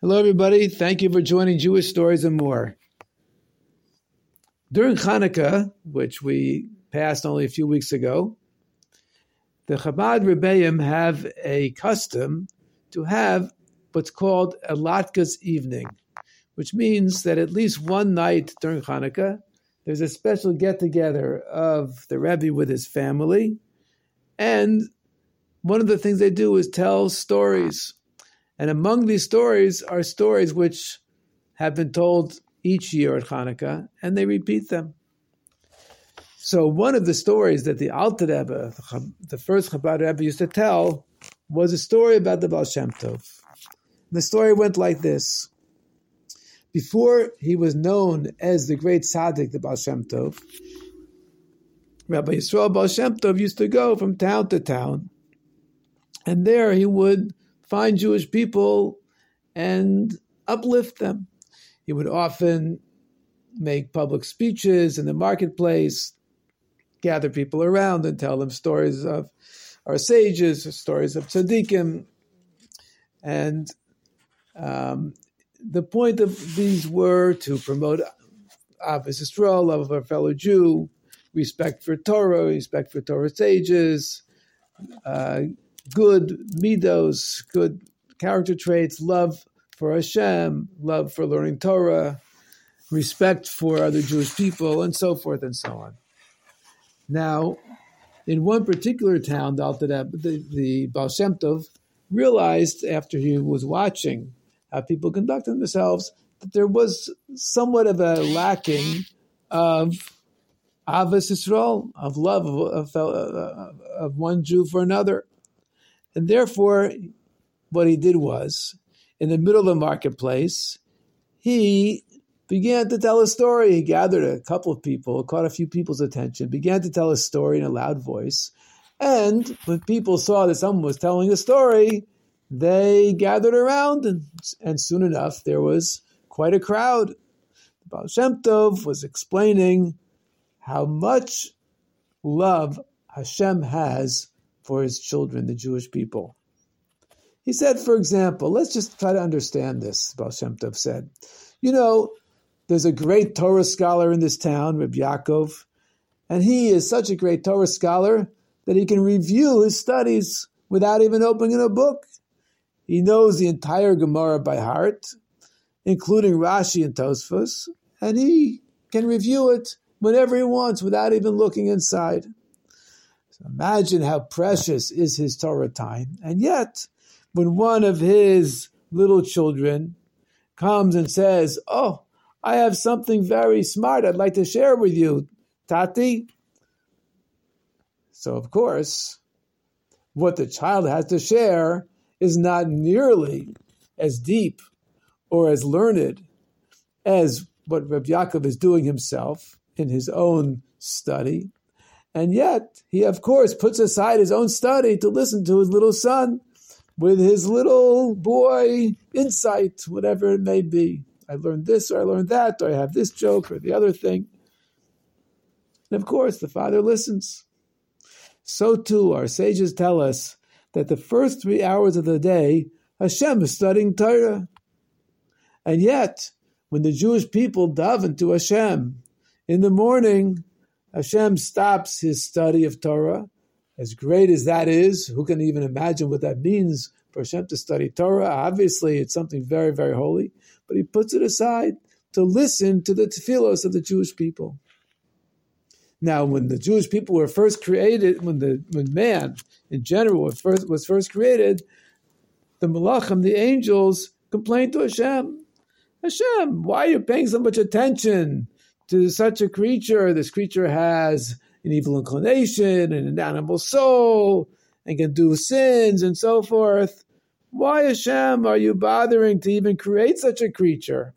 Hello, everybody. Thank you for joining Jewish Stories and More. During Hanukkah, which we passed only a few weeks ago, the Chabad Rebbeim have a custom to have what's called a Latkes evening, which means that at least one night during Hanukkah, there's a special get together of the Rebbe with his family. And one of the things they do is tell stories and among these stories are stories which have been told each year at Hanukkah, and they repeat them. So one of the stories that the Alter Rebbe, the first Chabad Rebbe, used to tell was a story about the Baal Shem Tov. The story went like this. Before he was known as the great tzaddik, the Baal Shem Tov, Rabbi Yisrael Baal Shem Tov used to go from town to town, and there he would find Jewish people and uplift them. He would often make public speeches in the marketplace, gather people around and tell them stories of our sages, stories of tzaddikim. And um, the point of these were to promote Ahavas Yisrael, love of our fellow Jew, respect for Torah, respect for Torah sages, uh, good midos, good character traits, love for Hashem, love for learning Torah, respect for other Jewish people, and so forth and so on. Now, in one particular town, the, the, the Baal Shem Tov realized after he was watching how people conducted themselves that there was somewhat of a lacking of Ahavas Yisrael, of love of, of, of one Jew for another. And therefore, what he did was, in the middle of the marketplace, he began to tell a story. He gathered a couple of people, caught a few people's attention, began to tell a story in a loud voice. And when people saw that someone was telling a story, they gathered around, and, and soon enough, there was quite a crowd. The Baal Shem Tov was explaining how much love Hashem has for his children, the Jewish people. He said, for example, let's just try to understand this, Baal Shem Tov said. You know, there's a great Torah scholar in this town, Reb Yaakov, and he is such a great Torah scholar that he can review his studies without even opening a book. He knows the entire Gemara by heart, including Rashi and Tosfos, and he can review it whenever he wants without even looking inside. Imagine how precious is his Torah time. And yet, when one of his little children comes and says, Oh, I have something very smart I'd like to share with you, Tati. So, of course, what the child has to share is not nearly as deep or as learned as what Reb Yaakov is doing himself in his own study. And yet, he of course puts aside his own study to listen to his little son with his little boy insight, whatever it may be. I learned this or I learned that, or I have this joke or the other thing. And of course, the father listens. So too, our sages tell us that the first three hours of the day, Hashem is studying Torah. And yet, when the Jewish people daven to Hashem in the morning, Hashem stops his study of Torah. As great as that is, who can even imagine what that means for Hashem to study Torah? Obviously, it's something very, very holy, but he puts it aside to listen to the tefillos of the Jewish people. Now, when the Jewish people were first created, when the when man in general was first, was first created, the malachim, the angels, complained to Hashem, Hashem, why are you paying so much attention to such a creature. This creature has an evil inclination and an animal soul and can do sins and so forth. Why, Hashem, are you bothering to even create such a creature?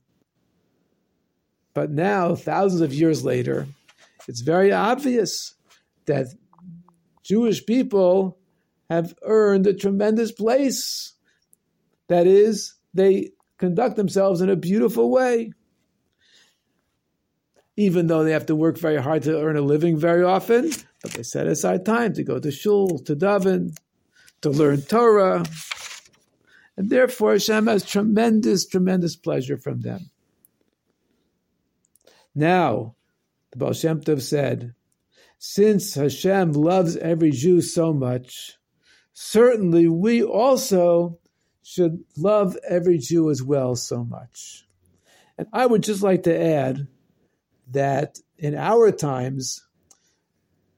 But now, thousands of years later, it's very obvious that Jewish people have earned a tremendous place. That is, they conduct themselves in a beautiful way even though they have to work very hard to earn a living very often, but they set aside time to go to shul, to daven, to learn Torah. And therefore, Hashem has tremendous, tremendous pleasure from them. Now, the Baal Shem Tov said, since Hashem loves every Jew so much, certainly we also should love every Jew as well so much. And I would just like to add that in our times,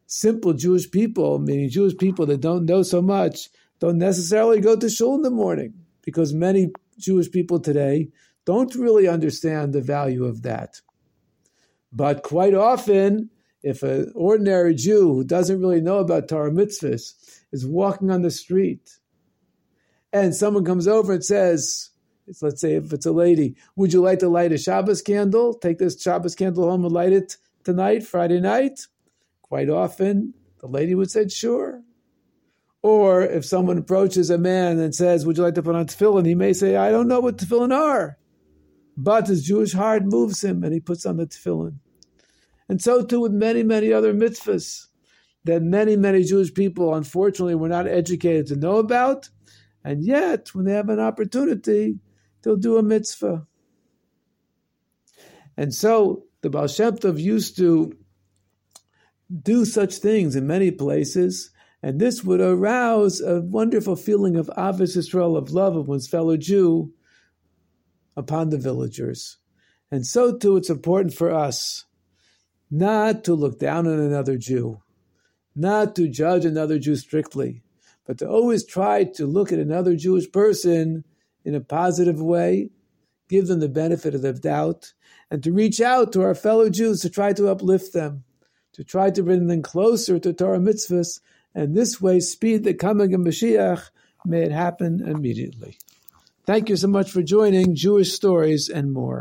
simple Jewish people, meaning Jewish people that don't know so much, don't necessarily go to shul in the morning because many Jewish people today don't really understand the value of that. But quite often, if an ordinary Jew who doesn't really know about Torah mitzvahs is walking on the street and someone comes over and says, let's say if it's a lady, would you like to light a Shabbos candle? Take this Shabbos candle home and light it tonight, Friday night? Quite often, the lady would say, sure. Or if someone approaches a man and says, would you like to put on tefillin? He may say, I don't know what tefillin are. But his Jewish heart moves him and he puts on the tefillin. And so too with many, many other mitzvahs that many, many Jewish people, unfortunately, were not educated to know about. And yet, when they have an opportunity, they'll do a mitzvah. And so the Baal Shem Tov used to do such things in many places, and this would arouse a wonderful feeling of Ahavas Yisrael, of love of one's fellow Jew, upon the villagers. And so too, it's important for us not to look down on another Jew, not to judge another Jew strictly, but to always try to look at another Jewish person in a positive way, give them the benefit of the doubt, and to reach out to our fellow Jews to try to uplift them, to try to bring them closer to Torah mitzvahs, and this way speed the coming of Mashiach, may it happen immediately. Thank you so much for joining Jewish Stories and More.